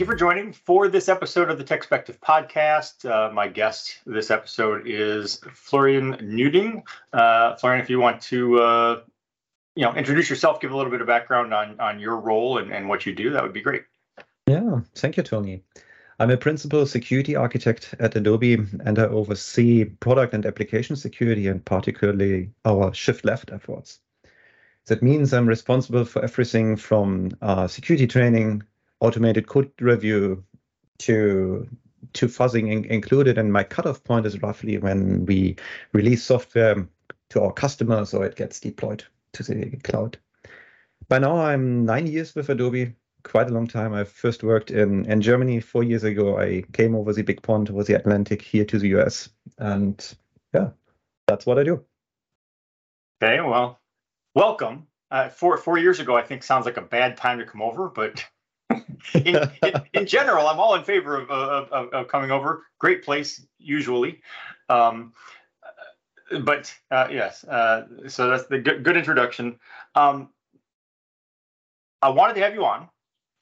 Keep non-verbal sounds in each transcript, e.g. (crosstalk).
Thank you for joining for this episode of the Techspective podcast. Uh, my guest this episode is Florian Noeding. Uh, Florian, if you want to, uh, you know, introduce yourself, give a little bit of background on on your role and, and what you do, that would be great. Yeah, thank you, Tony. I'm a principal security architect at Adobe, and I oversee product and application security, and particularly our shift left efforts. That means I'm responsible for everything from uh, security training, automated code review, to to fuzzing in- included. And my cutoff point is roughly when we release software to our customers or it gets deployed to the cloud. By now, I'm nine years with Adobe, quite a long time. I first worked in, in Germany four years ago. I came over the big pond, over the Atlantic, here to the US. And yeah, that's what I do. Okay, well, welcome. Uh, four four years ago, I think sounds like a bad time to come over, but in, general, I'm all in favor of, of, of, coming over. Great place, usually. Um, but uh, yes, uh, so that's the good, good introduction. Um, I wanted to have you on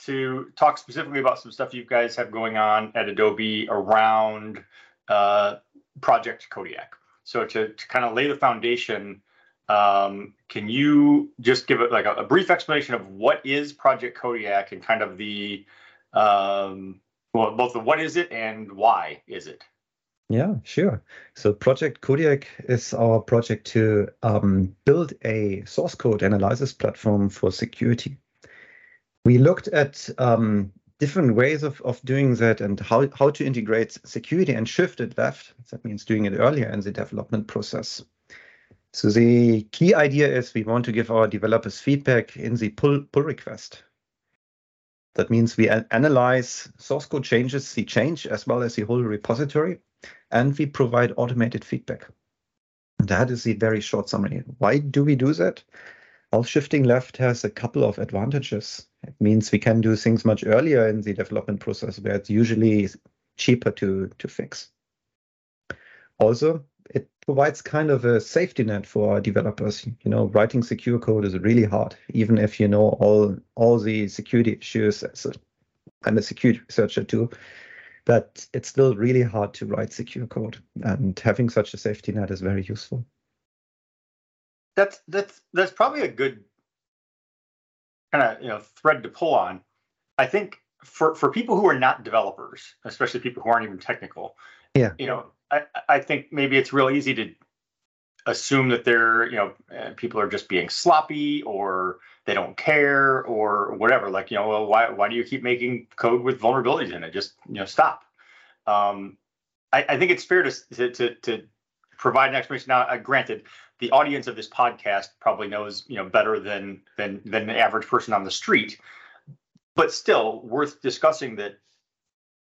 to talk specifically about some stuff you guys have going on at Adobe around uh, Project Kodiak. So to, to kind of lay the foundation um, can you just give it like a, a, brief explanation of what is Project Kodiak and kind of the um, well, both the what is it and why is it? Yeah, sure. So Project Kodiak is our project to um, build a source code analysis platform for security. We looked at um, different ways of, of doing that and how, how to integrate security and shift it left. That means doing it earlier in the development process. So the key idea is we want to give our developers feedback in the pull, pull request. That means we analyze source code changes, the change, as well as the whole repository, and we provide automated feedback. That is the very short summary. Why do we do that? Well, shifting left has a couple of advantages. It means we can do things much earlier in the development process where it's usually cheaper to, to fix. Also, provides kind of a safety net for our developers. You know, writing secure code is really hard, even if you know all all the security issues. So I'm a security researcher too, but it's still really hard to write secure code, and having such a safety net is very useful. That's that's that's probably a good kind of you know thread to pull on. I think for for people who are not developers, especially people who aren't even technical, yeah, you know, I, I think maybe it's real easy to assume that they're you know people are just being sloppy or they don't care or whatever. Like you know well why why do you keep making code with vulnerabilities in it? Just you know stop. Um, I, I think it's fair to, to to, to provide an explanation. Now uh, granted the audience of this podcast probably knows you know better than than than the average person on the street. But still worth discussing that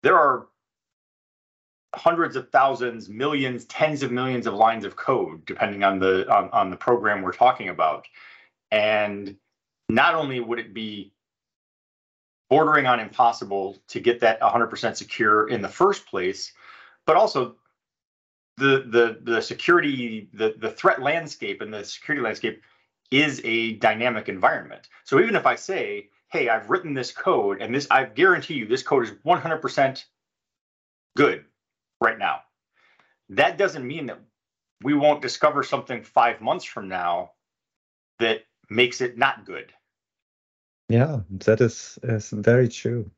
there are hundreds of thousands, millions, tens of millions of lines of code, depending on the on, on the program we're talking about. And not only would it be bordering on impossible to get that 100% secure in the first place, but also the the the security the the threat landscape and the security landscape is a dynamic environment. So even if I say, "Hey, I've written this code and this I guarantee you this code is 100% good right now. That doesn't mean that we won't discover something five months from now that makes it not good. Yeah, that is, is very true.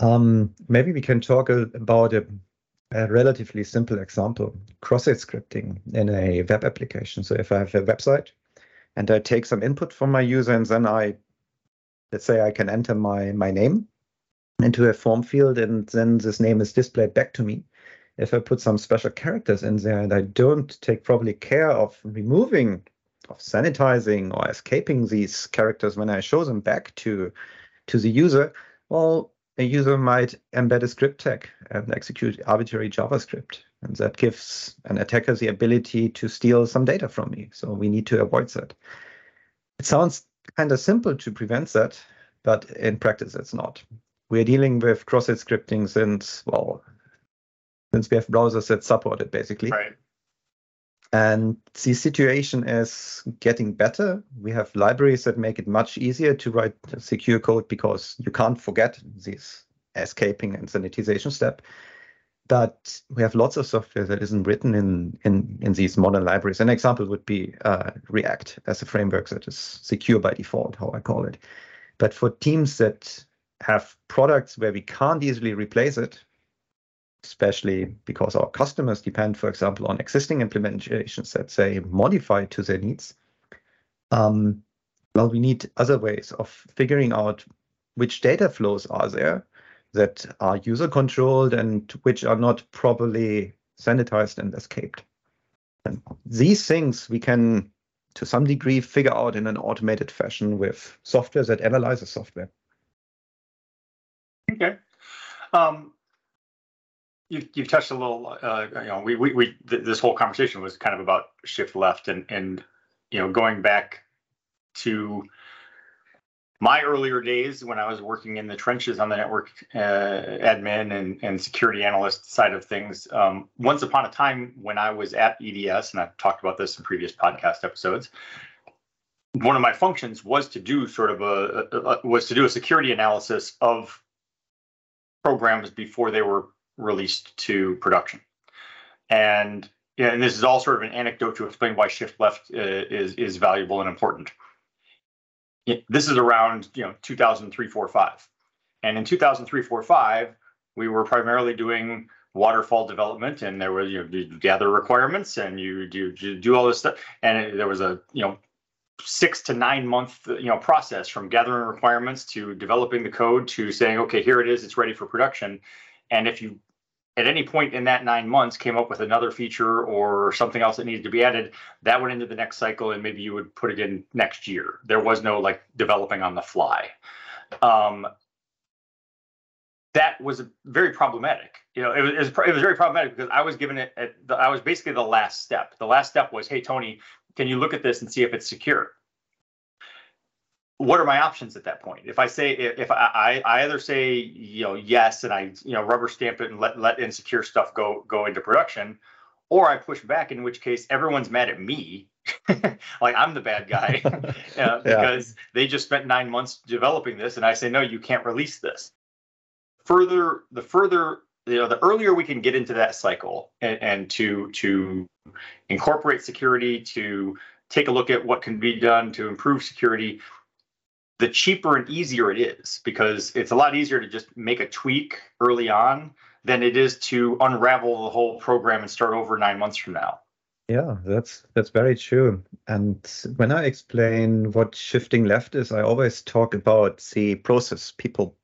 Um, maybe we can talk about a, a relatively simple example cross-site scripting in a web application. So if I have a website and I take some input from my user and then I, let's say I can enter my, my name into a form field and then this name is displayed back to me if I put some special characters in there and I don't take probably care of removing, of sanitizing or escaping these characters when I show them back to, to the user, well, a user might embed a script tag and execute arbitrary JavaScript. And that gives an attacker the ability to steal some data from me. So we need to avoid that. It sounds kind of simple to prevent that, but in practice, it's not. We're dealing with cross-site scripting since, well, since we have browsers that support it basically. Right. And the situation is getting better. We have libraries that make it much easier to write secure code because you can't forget this escaping and sanitization step. But we have lots of software that isn't written in in, in these modern libraries. An example would be uh, React as a framework that is secure by default, how I call it. But for teams that have products where we can't easily replace it, especially because our customers depend, for example, on existing implementations that say modify to their needs. Um, well, we need other ways of figuring out which data flows are there that are user controlled and which are not properly sanitized and escaped. And these things we can, to some degree, figure out in an automated fashion with software that analyzes software. Okay. Um, you've, you've touched a little, uh, you know, we, we, we th- this whole conversation was kind of about shift left and, and, you know, going back to my earlier days when I was working in the trenches on the network uh, admin and, and security analyst side of things. Um, once upon a time when I was at EDS, and I've talked about this in previous podcast episodes, one of my functions was to do sort of a, a, a was to do a security analysis of programs before they were released to production. And yeah, and this is all sort of an anecdote to explain why shift left uh, is is valuable and important. This is around you know 2003, 4, 5, and in 2003, 4, 5, we were primarily doing waterfall development, and there was you, know, you gather requirements and you do you do all this stuff, and it, there was a you know six to nine month you know process from gathering requirements to developing the code to saying okay here it is it's ready for production and if you at any point in that nine months came up with another feature or something else that needed to be added that went into the next cycle and maybe you would put it in next year. There was no like developing on the fly. Um, that was very problematic. You know it was, it was, it was very problematic because i was given it the, i was basically the last step. The last step was hey tony can you look at this and see if it's secure? What are my options at that point? If I say if I, I either say you know yes and I you know rubber stamp it and let let insecure stuff go go into production, or I push back, in which case everyone's mad at me, (laughs) like I'm the bad guy, (laughs) (laughs) uh, because yeah. they just spent nine months developing this, and I say no, you can't release this. Further, the further you know, the earlier we can get into that cycle and, and to to incorporate security, to take a look at what can be done to improve security, the cheaper and easier it is because it's a lot easier to just make a tweak early on than it is to unravel the whole program and start over nine months from now. Yeah, that's that's very true. And when I explain what shifting left is, I always talk about the process. People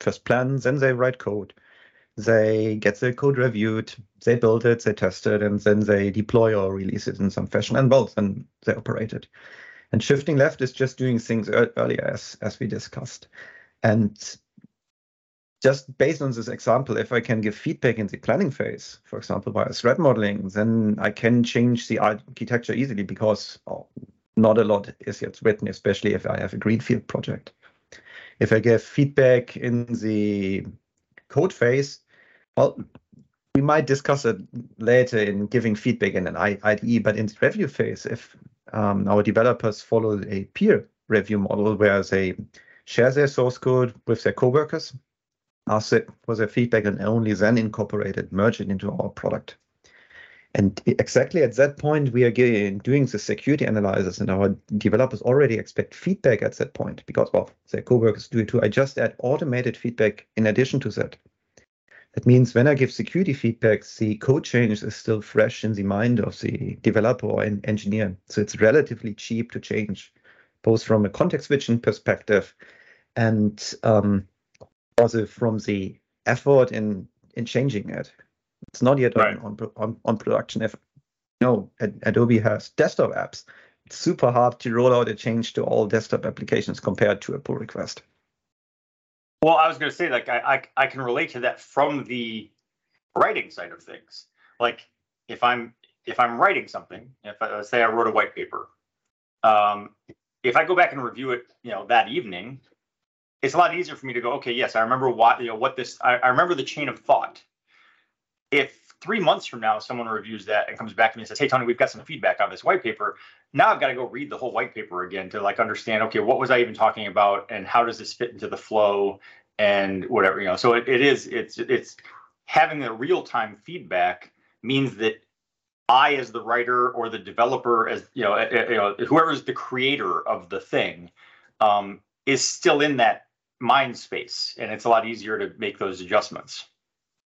first plan, then they write code they get the code reviewed, they build it, they test it, and then they deploy or release it in some fashion, and well, then they operate it. And shifting left is just doing things earlier, as as we discussed. And just based on this example, if I can give feedback in the planning phase, for example, via threat modeling, then I can change the architecture easily because oh, not a lot is yet written, especially if I have a greenfield project. If I give feedback in the code phase, well, we might discuss it later in giving feedback in an IDE, but in the review phase, if um, our developers follow a peer review model where they share their source code with their coworkers, ask for their feedback, and only then incorporate it, merge it into our product. And exactly at that point, we are getting, doing the security analysis, and our developers already expect feedback at that point because, well, their coworkers do it too. I just add automated feedback in addition to that. That means when I give security feedback, the code change is still fresh in the mind of the developer or engineer. So it's relatively cheap to change, both from a context switching perspective and um, also from the effort in in changing it. It's not yet right. on, on, on production. If no, Adobe has desktop apps. It's super hard to roll out a change to all desktop applications compared to a pull request. Well, I was going to say, like, I, I, I can relate to that from the writing side of things. Like, if I'm if I'm writing something, if I, say I wrote a white paper, um, if I go back and review it, you know, that evening, it's a lot easier for me to go, okay, yes, I remember what you know what this. I, I remember the chain of thought. If three months from now someone reviews that and comes back to me and says, "Hey, Tony, we've got some feedback on this white paper," now I've got to go read the whole white paper again to like understand, okay, what was I even talking about, and how does this fit into the flow, and whatever you know. So it, it is it's it's having the real time feedback means that I, as the writer or the developer, as you know, you know whoever's the creator of the thing, um, is still in that mind space, and it's a lot easier to make those adjustments.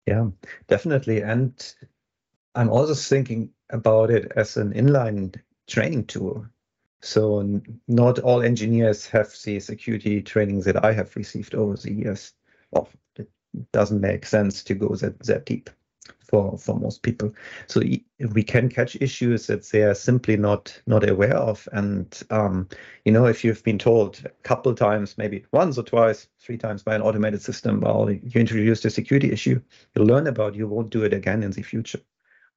Yeah, definitely. And I'm also thinking about it as an inline training tool. So not all engineers have the security trainings that I have received over the years. Well, it doesn't make sense to go that, that deep for, for most people. So we can catch issues that they are simply not not aware of. And um, you know, if you've been told a couple times, maybe once or twice, three times by an automated system, well, you introduced a security issue, you learn about, you won't do it again in the future.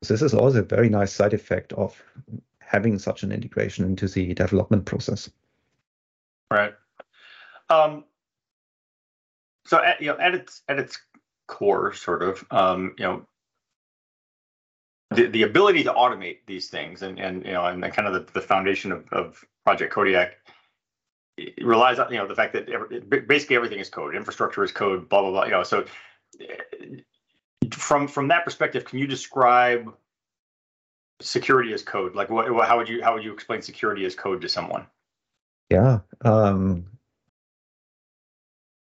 So this is also a very nice side effect of having such an integration into the development process. Right. Um, so at, you know, at its at its core, sort of, um, you know, the, the ability to automate these things and and you know and kind of the, the foundation of, of Project Kodiak relies on you know the fact that every, basically everything is code, infrastructure is code, blah blah blah. You know, so from from that perspective, can you describe security as code? Like, what, how would you how would you explain security as code to someone? Yeah. Um,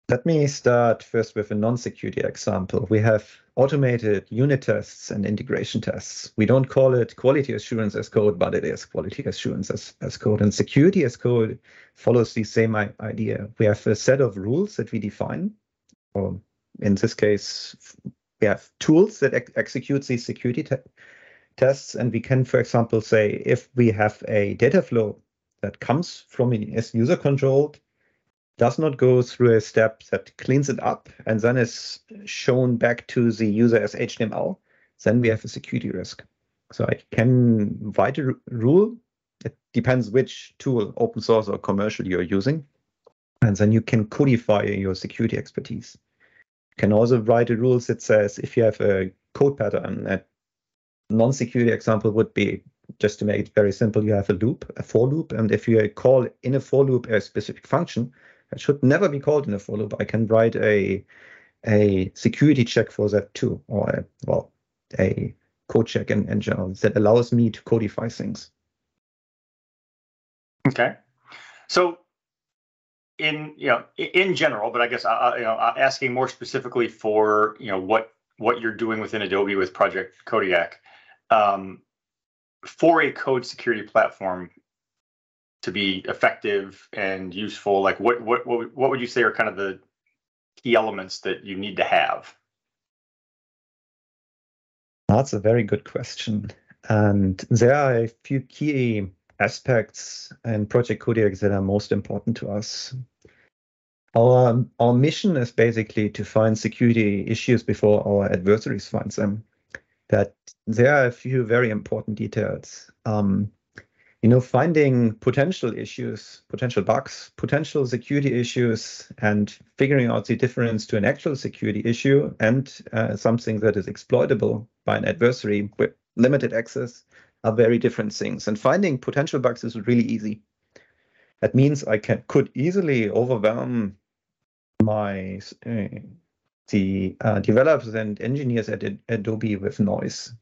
let me start first with a non-security example. We have automated unit tests and integration tests. We don't call it quality assurance as code, but it is quality assurance as, as code. And security as code follows the same idea. We have a set of rules that we define. Or in this case, we have tools that ex execute these security te tests. And we can, for example, say if we have a data flow that comes from is user controlled, does not go through a step that cleans it up and then is shown back to the user as HTML, then we have a security risk. So I can write a rule. It depends which tool, open source or commercial, you're using. And then you can codify your security expertise can also write a rules that says if you have a code pattern, a non-security example would be just to make it very simple, you have a loop, a for loop, and if you call in a for loop a specific function, that should never be called in a for loop. I can write a a security check for that too, or a, well, a code check in, in general that allows me to codify things. Okay. So in you know in general, but I guess uh, you know asking more specifically for you know what what you're doing within Adobe with Project Kodiak um, for a code security platform to be effective and useful. Like what what what what would you say are kind of the key elements that you need to have? That's a very good question, and there are a few key aspects in Project Kodiak that are most important to us. Our, our mission is basically to find security issues before our adversaries find them. That there are a few very important details. Um, you know, finding potential issues, potential bugs, potential security issues, and figuring out the difference to an actual security issue and uh, something that is exploitable by an adversary with limited access are very different things. And finding potential bugs is really easy. That means I can could easily overwhelm my uh, the uh, developers and engineers at Adobe with noise.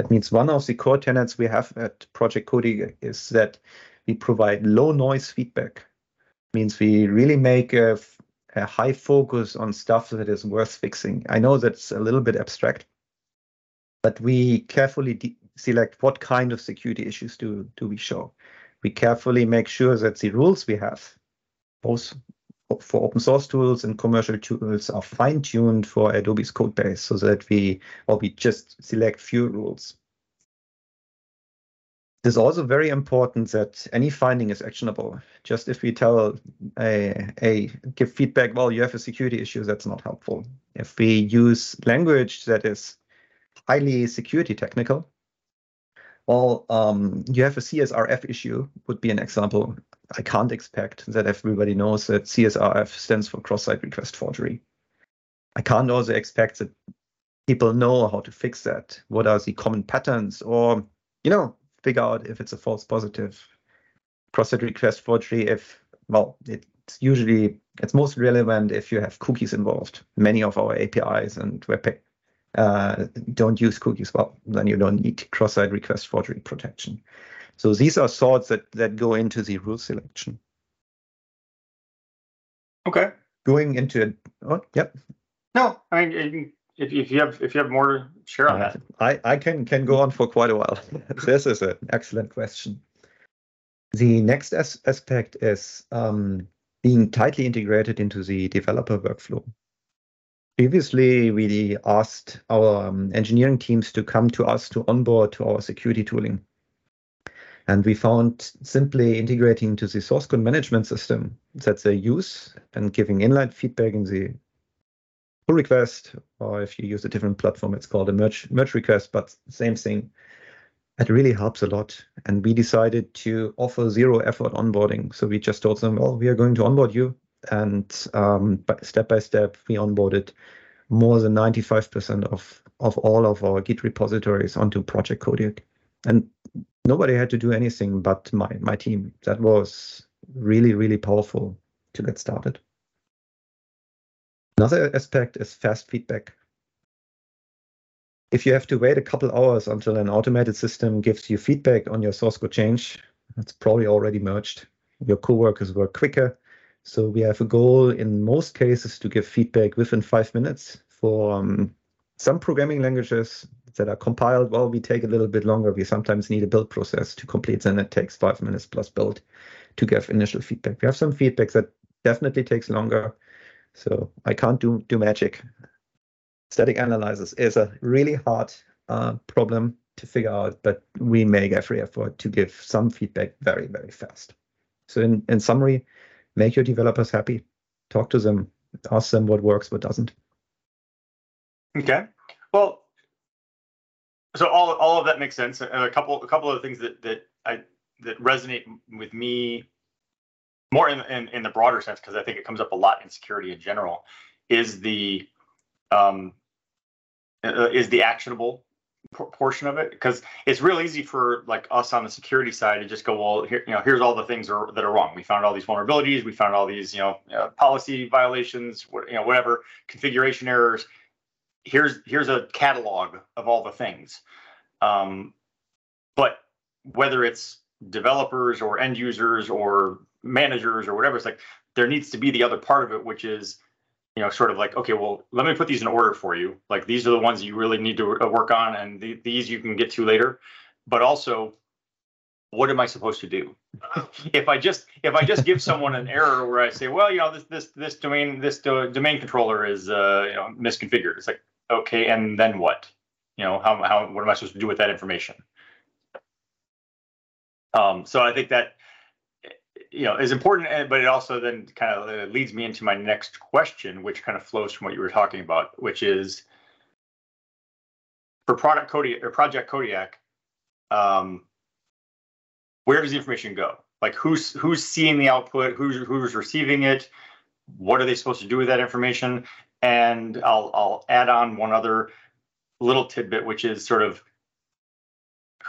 That means one of the core tenets we have at Project Kodiak is that we provide low noise feedback. Means we really make a, a high focus on stuff that is worth fixing. I know that's a little bit abstract, but we carefully select what kind of security issues do, do we show. We carefully make sure that the rules we have, both for open source tools and commercial tools, are fine tuned for Adobe's code base so that we, or we just select few rules. It is also very important that any finding is actionable. Just if we tell a, a give feedback, well, you have a security issue, that's not helpful. If we use language that is highly security technical, well, um, you have a CSRF issue would be an example. I can't expect that everybody knows that CSRF stands for cross-site request forgery. I can't also expect that people know how to fix that. What are the common patterns or, you know, figure out if it's a false positive cross-site request forgery if, well, it's usually it's most relevant if you have cookies involved. Many of our APIs and Webpack uh, don't use cookies. Well, then you don't need cross-site request forgery protection. So these are thoughts that that go into the rule selection. Okay. Going into it. Oh, yep. No, I mean, if, if you have if you have more to share on that, I I can can go on for quite a while. (laughs) this is an excellent question. The next as aspect is um, being tightly integrated into the developer workflow. Previously, we asked our um, engineering teams to come to us to onboard to our security tooling. And we found simply integrating to the source code management system that they use and giving inline feedback in the pull request, or if you use a different platform, it's called a merge, merge request, but same thing. It really helps a lot. And we decided to offer zero effort onboarding. So we just told them, well, we are going to onboard you. And um, step by step, we onboarded more than 95% of, of all of our Git repositories onto Project Kodiak. And nobody had to do anything but my, my team. That was really, really powerful to get started. Another aspect is fast feedback if you have to wait a couple hours until an automated system gives you feedback on your source code change, it's probably already merged. Your coworkers work quicker. So we have a goal in most cases to give feedback within five minutes. For um, some programming languages that are compiled, well, we take a little bit longer. We sometimes need a build process to complete, and it takes five minutes plus build to give initial feedback. We have some feedback that definitely takes longer. So I can't do do magic static analysis is a really hard uh, problem to figure out, but we make every effort to give some feedback very, very fast. So in, in summary, make your developers happy, talk to them, ask them what works, what doesn't. Okay. Well, so all, all of that makes sense. A couple a couple of things that that I that resonate with me more in in, in the broader sense because I think it comes up a lot in security in general is the um, uh, is the actionable portion of it. Because it's real easy for like us on the security side to just go well here you know here's all the things are, that are wrong. We found all these vulnerabilities. We found all these you know uh, policy violations you know whatever configuration errors here's here's a catalog of all the things um, but whether it's developers or end users or managers or whatever it's like there needs to be the other part of it which is you know, sort of like, okay, well, let me put these in order for you. Like these are the ones you really need to work on, and the, these you can get to later. But also, what am I supposed to do? if I just if I just give someone an error where I say, well, you know, this this this domain this do, domain controller is uh, you know misconfigured. It's like, okay, and then what? You know, how how what am I supposed to do with that information? Um, so I think that you know is important but it also then kind of uh, leads me into my next question which kind of flows from what you were talking about which is for product Kodiak or project Kodiak um, where does the information go like who's who's seeing the output who's who's receiving it what are they supposed to do with that information and i'll i'll add on one other little tidbit which is sort of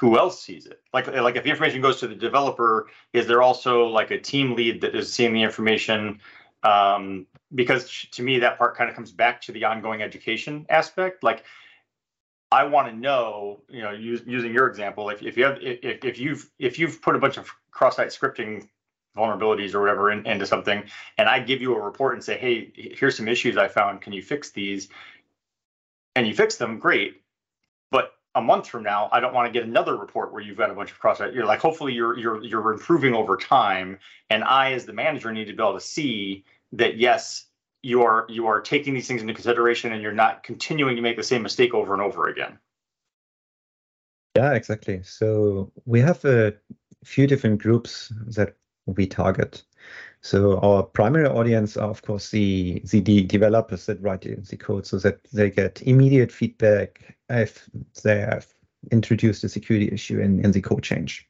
who else sees it? Like like if the information goes to the developer, is there also like a team lead that is seeing the information? Um, because to me that part kind of comes back to the ongoing education aspect. Like I want to know, you know, use, using your example, if, if you have if, if you've if you've put a bunch of cross-site scripting vulnerabilities or whatever in, into something, and I give you a report and say, hey, here's some issues I found. Can you fix these? And you fix them, great. But a month from now, I don't want to get another report where you've got a bunch of cross. Site. You're like, hopefully, you're you're you're improving over time, and I, as the manager, need to be able to see that yes, you are you are taking these things into consideration, and you're not continuing to make the same mistake over and over again. Yeah, exactly. So we have a few different groups that we target. So our primary audience are, of course, the, the, developers that write the code so that they get immediate feedback if they have introduced a security issue in, in the code change.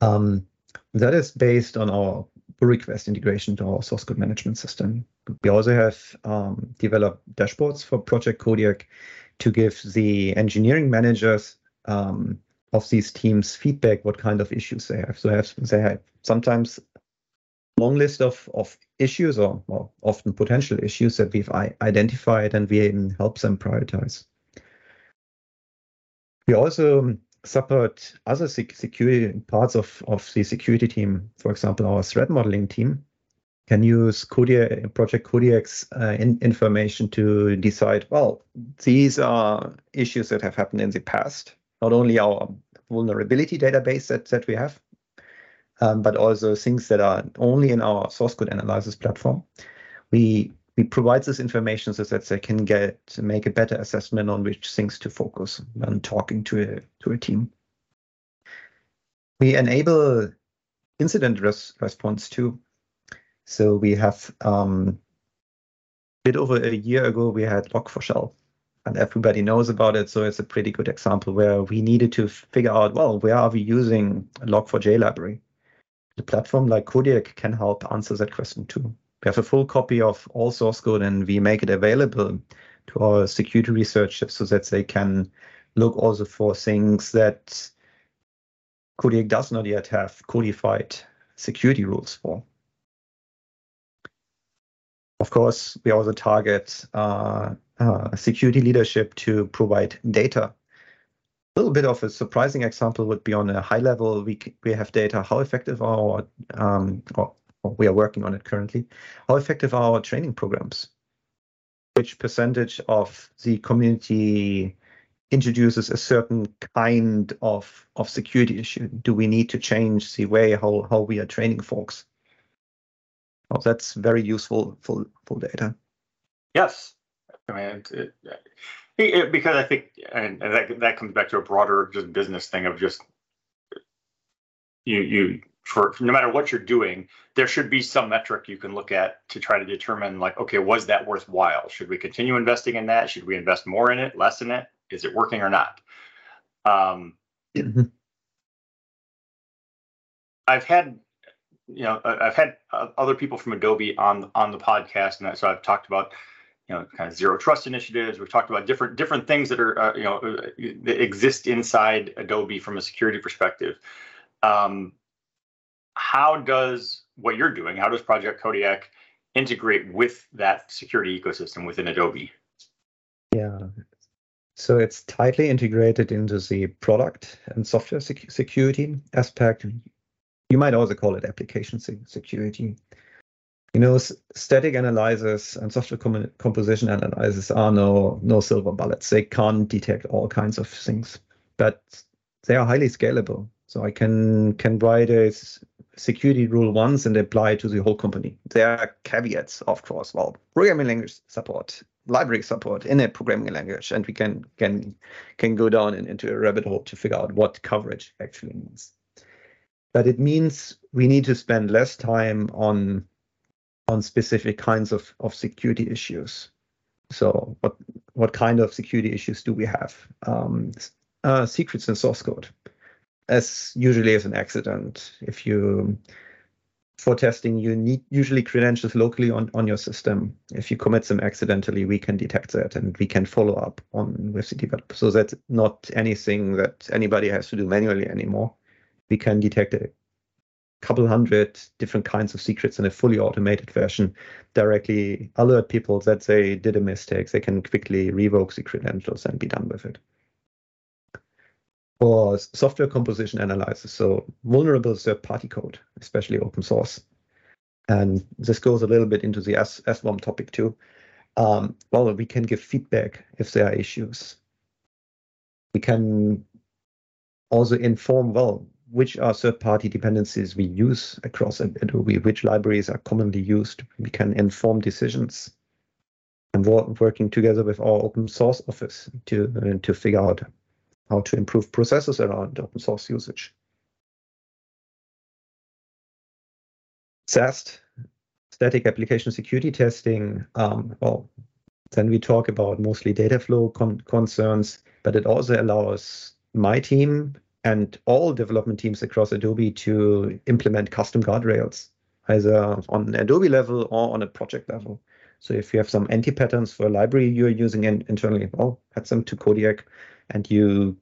Um, that is based on our pull request integration to our source code management system. We also have um, developed dashboards for Project Kodiak to give the engineering managers um, of these teams feedback what kind of issues they have. So they have, they have sometimes long list of, of issues or, or often potential issues that we've identified and we help them prioritize. We also support other security parts of, of the security team. For example, our threat modeling team can use Kodiak, Project Kodiak's uh, in, information to decide, well, these are issues that have happened in the past, not only our vulnerability database that, that we have, um, but also things that are only in our source code analysis platform. We we provide this information so that they can get make a better assessment on which things to focus when talking to a to a team. We enable incident res response too. So we have um, a bit over a year ago we had Log4Shell, and everybody knows about it. So it's a pretty good example where we needed to figure out well where are we using Log4j library. The platform like Kodiak can help answer that question too we have a full copy of all source code and we make it available to our security researchers so that they can look also for things that Kodiak does not yet have codified security rules for. Of course, we also target uh, uh, security leadership to provide data. A little bit of a surprising example would be on a high level, we, we have data, how effective are our um, we are working on it currently. How effective are our training programs? Which percentage of the community introduces a certain kind of, of security issue? Do we need to change the way how, how we are training folks? Oh, that's very useful for, for data. Yes. I mean, it, it, it, because I think, and, and that, that comes back to a broader just business thing of just you you for no matter what you're doing, there should be some metric you can look at to try to determine like, okay, was that worthwhile? Should we continue investing in that? Should we invest more in it, less in it? Is it working or not? Um, mm-hmm. I've had, you know, I've had other people from Adobe on on the podcast, and so I've talked about, you know, kind of zero trust initiatives. We've talked about different different things that are, uh, you know, uh, that exist inside Adobe from a security perspective. Um, how does what you're doing, how does Project Kodiak integrate with that security ecosystem within Adobe? Yeah. So it's tightly integrated into the product and software sec- security aspect. You might also call it application security. You know, s- static analyzers and software com- composition analyzers are no no silver bullets. They can't detect all kinds of things, but they are highly scalable. So I can can write a security rule once and apply it to the whole company. There are caveats, of course. Well, programming language support, library support in a programming language, and we can can can go down in, into a rabbit hole to figure out what coverage actually means. But it means we need to spend less time on on specific kinds of, of security issues. So what what kind of security issues do we have? Um, uh, secrets in source code as usually as an accident. If you for testing, you need usually credentials locally on, on your system. If you commit them accidentally, we can detect that and we can follow up on with the developer. So that's not anything that anybody has to do manually anymore. We can detect a couple hundred different kinds of secrets in a fully automated version, directly alert people that they did a mistake. They can quickly revoke the credentials and be done with it or software composition analysis, so vulnerable third-party code, especially open source. And this goes a little bit into the S- SBOM topic too. Um, well, we can give feedback if there are issues. We can also inform, well, which are third-party dependencies we use across Adobe, which libraries are commonly used. We can inform decisions and working together with our open source office to, uh, to figure out how to improve processes around open source usage. SAST, static application security testing, um, well, then we talk about mostly data flow con concerns, but it also allows my team and all development teams across Adobe to implement custom guardrails, either on an Adobe level or on a project level. So if you have some anti-patterns for a library you're using in, internally, well, add them to Kodiak and you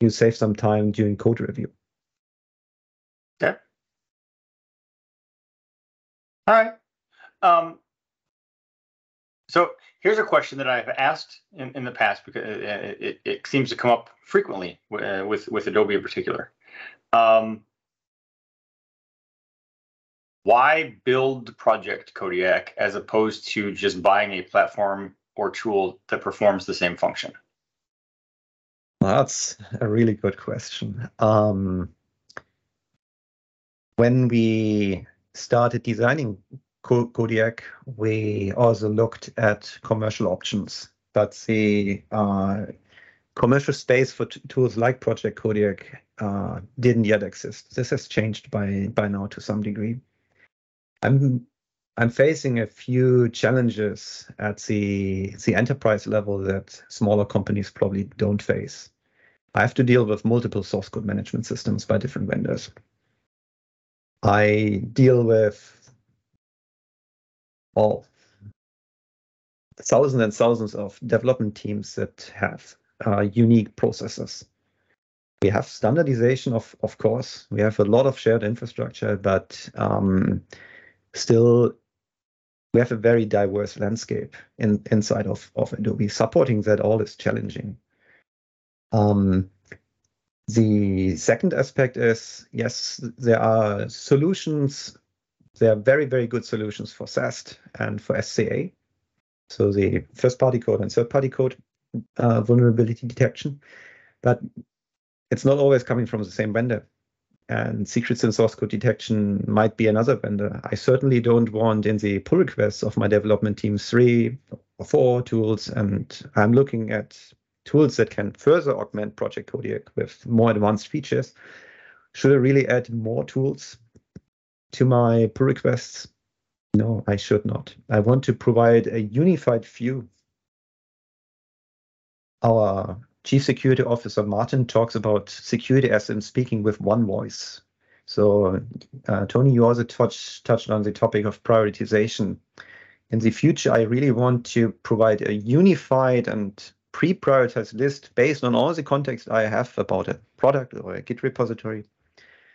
you save some time during code review. Yeah. All right. Um, so here's a question that I've asked in, in the past because it, it, it seems to come up frequently uh, with with Adobe in particular. Um, why build Project Kodiak as opposed to just buying a platform or tool that performs the same function? That's a really good question. Um, when we started designing Kodiak, we also looked at commercial options, but the uh, commercial space for tools like Project Kodiak uh, didn't yet exist. This has changed by by now to some degree. I'm I'm facing a few challenges at the the enterprise level that smaller companies probably don't face. I have to deal with multiple source code management systems by different vendors. I deal with all thousands and thousands of development teams that have uh, unique processes. We have standardization, of of course. We have a lot of shared infrastructure, but um, still, we have a very diverse landscape in, inside of, of Adobe. Supporting that all is challenging. Um, the second aspect is yes, there are solutions. There are very, very good solutions for SAST and for SCA. So the first party code and third party code uh, vulnerability detection. But it's not always coming from the same vendor. And secrets in source code detection might be another vendor. I certainly don't want in the pull requests of my development team three or four tools. And I'm looking at tools that can further augment Project Kodiak with more advanced features. Should I really add more tools to my pull requests? No, I should not. I want to provide a unified view. Our Chief Security Officer Maarten talks about security as in speaking with one voice. So, uh, Tony, you also touched touched on the topic of prioritization. In the future, I really want to provide a unified and pre-prioritized list based on all the context I have about a product or a Git repository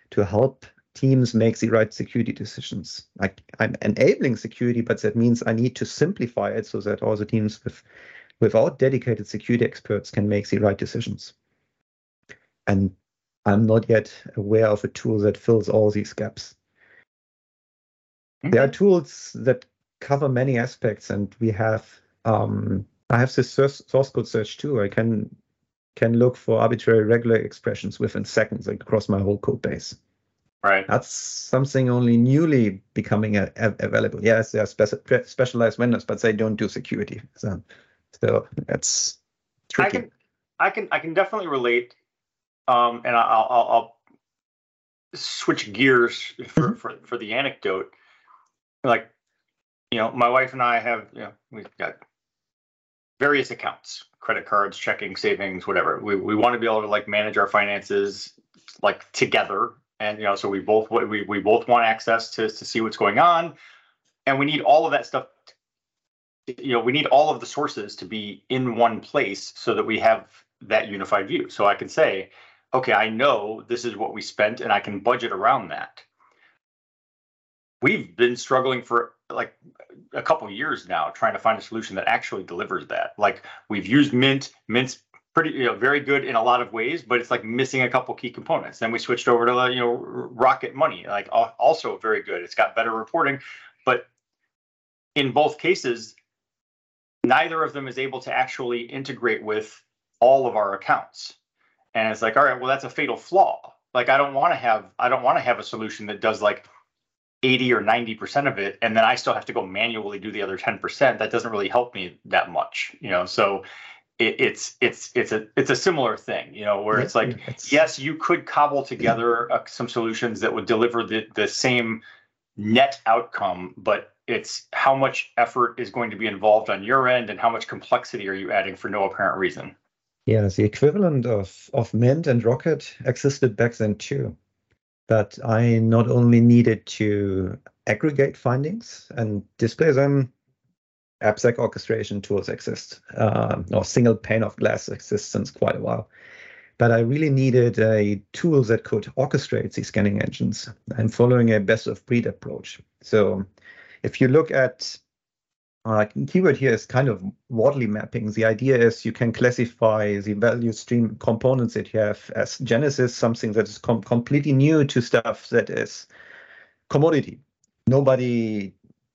to help teams make the right security decisions. I, I'm enabling security, but that means I need to simplify it so that all the teams with without dedicated security experts can make the right decisions. And I'm not yet aware of a tool that fills all these gaps. Okay. There are tools that cover many aspects, and we have um, I have this source code search too. I can can look for arbitrary regular expressions within seconds across my whole code base. Right. That's something only newly becoming a, a, available. Yes, there are spe- specialized vendors, but they don't do security. So, so that's tricky. I can, I can, I can definitely relate. Um, and I'll, I'll, I'll switch gears for, mm-hmm. for, for the anecdote. Like, you know, my wife and I have, you know, we've got various accounts credit cards checking savings whatever we, we want to be able to like manage our finances like together and you know so we both we, we both want access to to see what's going on and we need all of that stuff you know we need all of the sources to be in one place so that we have that unified view so i can say okay i know this is what we spent and i can budget around that we've been struggling for like a couple years now trying to find a solution that actually delivers that. Like we've used Mint. Mint's pretty, you know, very good in a lot of ways, but it's like missing a couple key components. Then we switched over to you know Rocket Money, like also very good. It's got better reporting, but in both cases, neither of them is able to actually integrate with all of our accounts. And it's like, all right, well, that's a fatal flaw. Like I don't want to have I don't want to have a solution that does like 80 or 90% of it and then I still have to go manually do the other 10%, that doesn't really help me that much, you know. So it, it's it's it's a it's a similar thing, you know, where it's like it's... yes, you could cobble together uh, some solutions that would deliver the the same net outcome, but it's how much effort is going to be involved on your end and how much complexity are you adding for no apparent reason. Yeah, the equivalent of of Mint and Rocket existed back then too but I not only needed to aggregate findings and display them, AppSec orchestration tools exist, um, or single pane of glass exists since quite a while. But I really needed a tool that could orchestrate these scanning engines and following a best of breed approach. So if you look at uh, keyword here is kind of Wardley mapping. The idea is you can classify the value stream components that you have as Genesis, something that is com completely new to stuff that is commodity. Nobody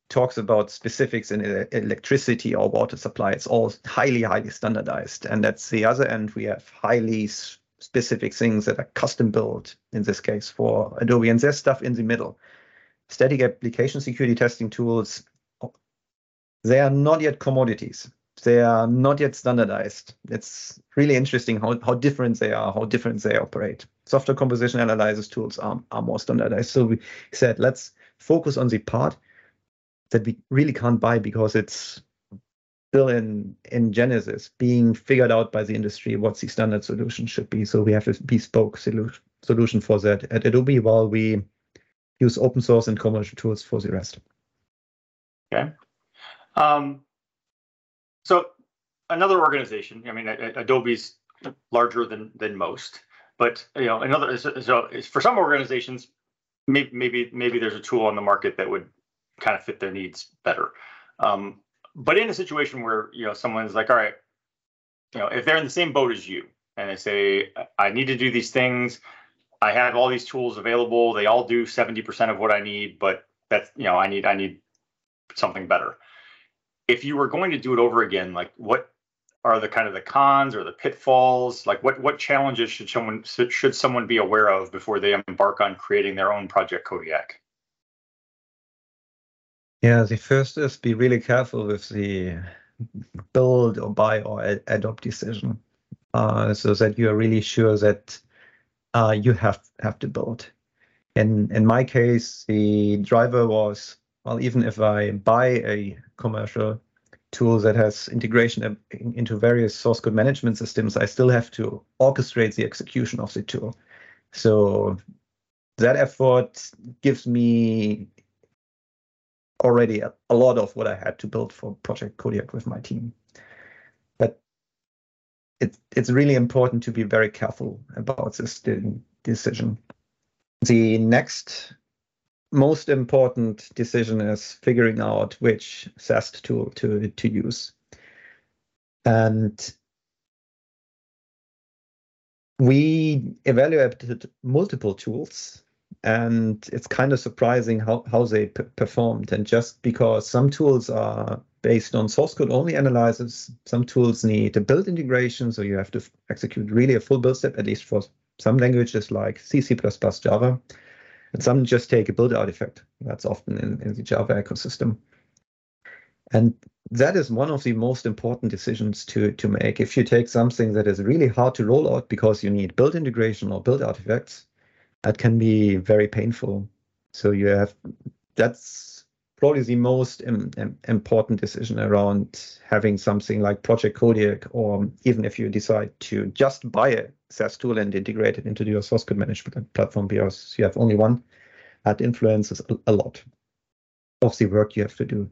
talks about specifics in uh, electricity or water supply. It's all highly, highly standardized. And that's the other end. We have highly specific things that are custom built, in this case, for Adobe. And there's stuff in the middle. Static application security testing tools they are not yet commodities. They are not yet standardized. It's really interesting how, how different they are, how different they operate. Software composition analysis tools are, are more standardized. So we said, let's focus on the part that we really can't buy because it's still in, in Genesis, being figured out by the industry what the standard solution should be. So we have a bespoke solution, solution for that at Adobe while we use open source and commercial tools for the rest. Okay. Um, so another organization, I mean, Adobe's larger than than most, but you know, another so for some organizations, maybe maybe maybe there's a tool on the market that would kind of fit their needs better. Um, but in a situation where you know someone's like, all right, you know, if they're in the same boat as you, and they say, I need to do these things, I have all these tools available, they all do 70% of what I need, but that's you know, I need I need something better if you were going to do it over again, like what are the kind of the cons or the pitfalls? Like what what challenges should someone should someone be aware of before they embark on creating their own project Kodiak? Yeah, the first is be really careful with the build or buy or adopt decision, uh, so that you are really sure that uh, you have have to build. In in my case, the driver was well, even if I buy a commercial tool that has integration into various source code management systems, I still have to orchestrate the execution of the tool. So that effort gives me already a, a lot of what I had to build for Project Kodiak with my team. But it, it's really important to be very careful about this decision. The next most important decision is figuring out which SAST tool to, to use. And we evaluated multiple tools and it's kind of surprising how, how they performed. And just because some tools are based on source code only analysis, some tools need a build integration, so you have to execute really a full build step, at least for some languages like C, C++, Java. And some just take a build artifact. That's often in, in the Java ecosystem. And that is one of the most important decisions to, to make. If you take something that is really hard to roll out because you need build integration or build artifacts, that can be very painful. So you have that's probably the most Im, Im, important decision around having something like Project Kodiak, or even if you decide to just buy a SaaS tool and integrate it into your source code management platform because you have only one, that influences a, a lot of the work you have to do.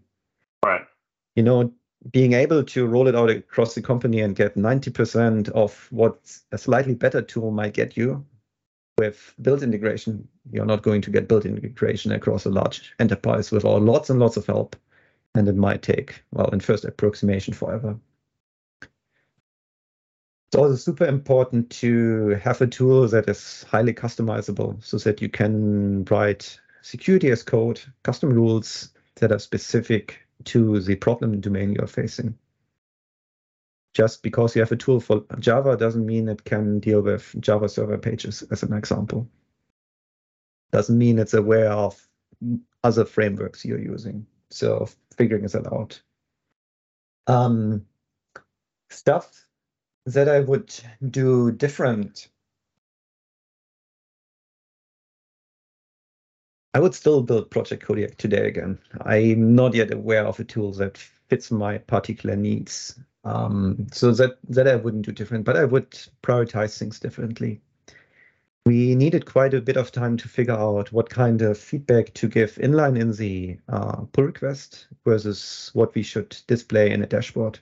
Right. You know, being able to roll it out across the company and get 90% of what a slightly better tool might get you with build integration, you're not going to get build integration across a large enterprise without lots and lots of help. And it might take, well, in first approximation forever. It's also super important to have a tool that is highly customizable so that you can write security as code, custom rules that are specific to the problem domain you're facing. Just because you have a tool for Java doesn't mean it can deal with Java server pages, as an example. Doesn't mean it's aware of other frameworks you're using. So figuring that out. Um, stuff that I would do different. I would still build Project Kodiak today again. I'm not yet aware of a tool that fits my particular needs. Um, so that that I wouldn't do different, but I would prioritize things differently. We needed quite a bit of time to figure out what kind of feedback to give inline in the uh, pull request versus what we should display in a dashboard.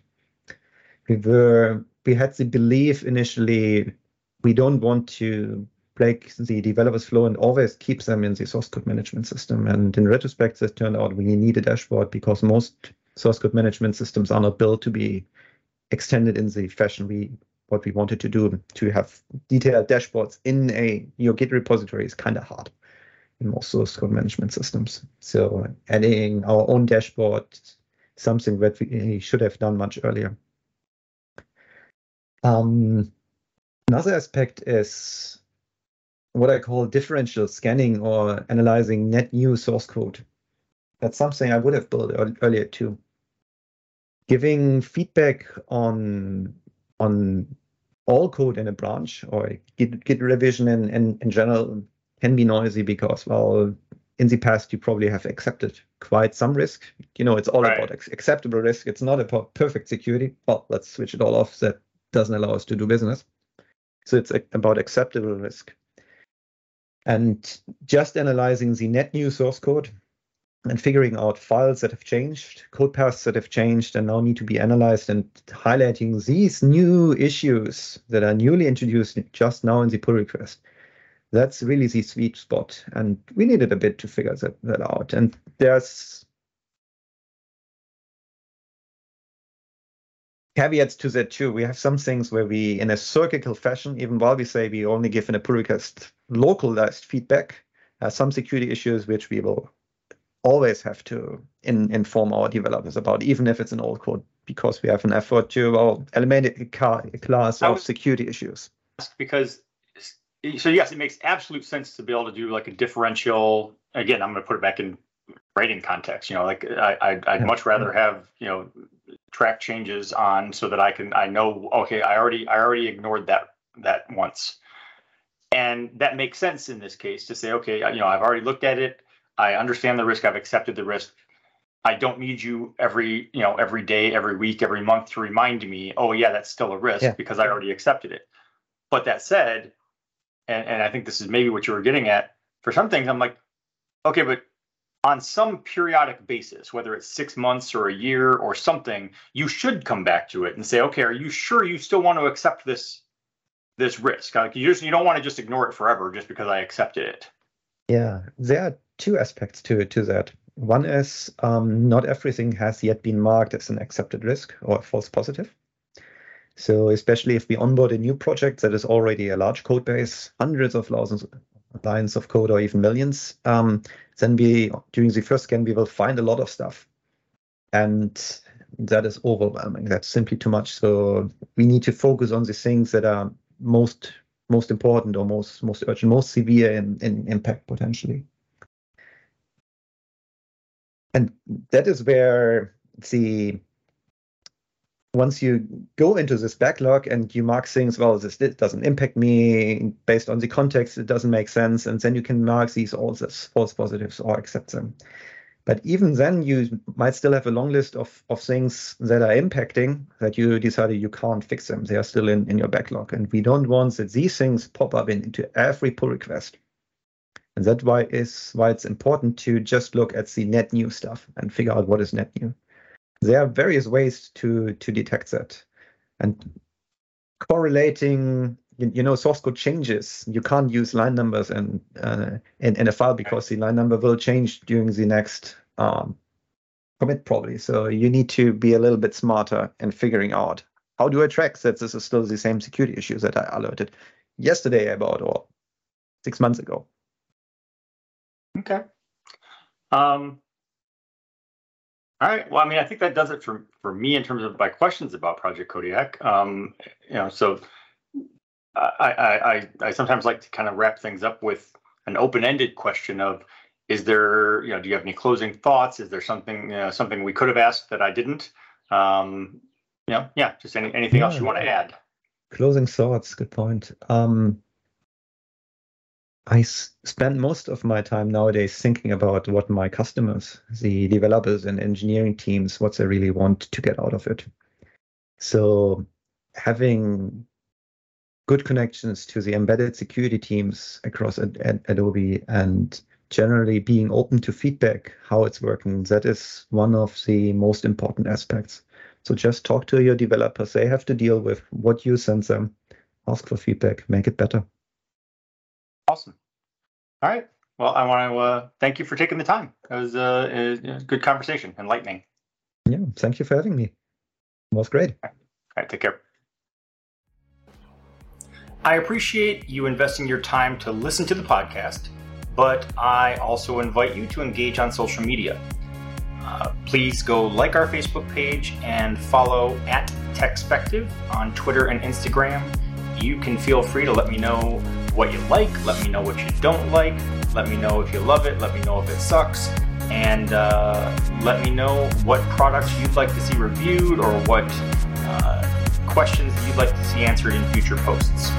We were we had the belief initially we don't want to break the developers flow and always keep them in the source code management system. And in retrospect, it turned out we need a dashboard because most source code management systems are not built to be extended in the fashion we what we wanted to do. To have detailed dashboards in a your Git repository is kind of hard in most source code management systems. So adding our own dashboard, something that we should have done much earlier. Um, another aspect is what I call differential scanning or analyzing net new source code. That's something I would have built earlier too. Giving feedback on on all code in a branch or Git, Git revision in, in, in general can be noisy because, well, in the past you probably have accepted quite some risk. You know, it's all right. about acceptable risk. It's not about perfect security. Well, let's switch it all off. That doesn't allow us to do business. So it's about acceptable risk. And just analyzing the net new source code and figuring out files that have changed, code paths that have changed and now need to be analyzed and highlighting these new issues that are newly introduced just now in the pull request. That's really the sweet spot. And we needed a bit to figure that, that out. And there's caveats to that too. We have some things where we, in a circular fashion, even while we say we only give in a pull request localized feedback, uh, some security issues which we will always have to in, inform our developers about, even if it's an old code, because we have an effort to well, eliminate a, a class of security issues. Because so yes, it makes absolute sense to be able to do like a differential. Again, I'm going to put it back in writing context. You know, like I, I'd, I'd much rather have you know track changes on so that I can I know okay I already I already ignored that that once, and that makes sense in this case to say okay you know I've already looked at it I understand the risk I've accepted the risk I don't need you every you know every day every week every month to remind me oh yeah that's still a risk yeah. because I already accepted it. But that said, and, and I think this is maybe what you were getting at for some things I'm like okay but on some periodic basis, whether it's six months or a year or something, you should come back to it and say, okay, are you sure you still want to accept this this risk? Like you just you don't want to just ignore it forever just because I accepted it. Yeah, there are two aspects to to that. One is um, not everything has yet been marked as an accepted risk or a false positive. So especially if we onboard a new project that is already a large code base, hundreds of thousands lines of code or even millions, um, then we during the first scan we will find a lot of stuff, and that is overwhelming. That's simply too much. So we need to focus on the things that are most most important or most most urgent, most severe in, in impact potentially. And that is where the once you go into this backlog and you mark things, well, this doesn't impact me based on the context, it doesn't make sense, and then you can mark these all as false positives or accept them. But even then, you might still have a long list of, of things that are impacting that you decided you can't fix them. They are still in, in your backlog. And we don't want that these things pop up in, into every pull request. And that's why is why it's important to just look at the net new stuff and figure out what is net new there are various ways to to detect that and correlating you, know source code changes you can't use line numbers and uh, in in a file because the line number will change during the next um, commit probably so you need to be a little bit smarter in figuring out how do i track that this is still the same security issues that i alerted yesterday about or six months ago okay um all right. Well, I mean, I think that does it for for me in terms of my questions about Project Kodiak. Um, you know, so I, I I sometimes like to kind of wrap things up with an open-ended question of is there you know do you have any closing thoughts? Is there something you know, something we could have asked that i didn't? Um you know yeah just any, anything yeah, else you want to add? Closing thoughts good point. Um I spend most of my time nowadays thinking about what my customers, the developers and engineering teams, what they really want to get out of it. So having good connections to the embedded security teams across Ad- Ad- Adobe and generally being open to feedback, how it's working, that is one of the most important aspects. So just talk to your developers. They have to deal with what you send them ask for feedback, make it better. Awesome. All right. Well, I want to uh, thank you for taking the time. It was uh, a good conversation, enlightening. Yeah, thank you for having me. It was great. All right, take care. I appreciate you investing your time to listen to the podcast, but I also invite you to engage on social media. Uh, please go like our Facebook page and follow at TechSpective on Twitter and Instagram. You can feel free to let me know what you like, let me know what you don't like, let me know if you love it, let me know if it sucks, and uh, let me know what products you'd like to see reviewed or what uh, questions that you'd like to see answered in future posts.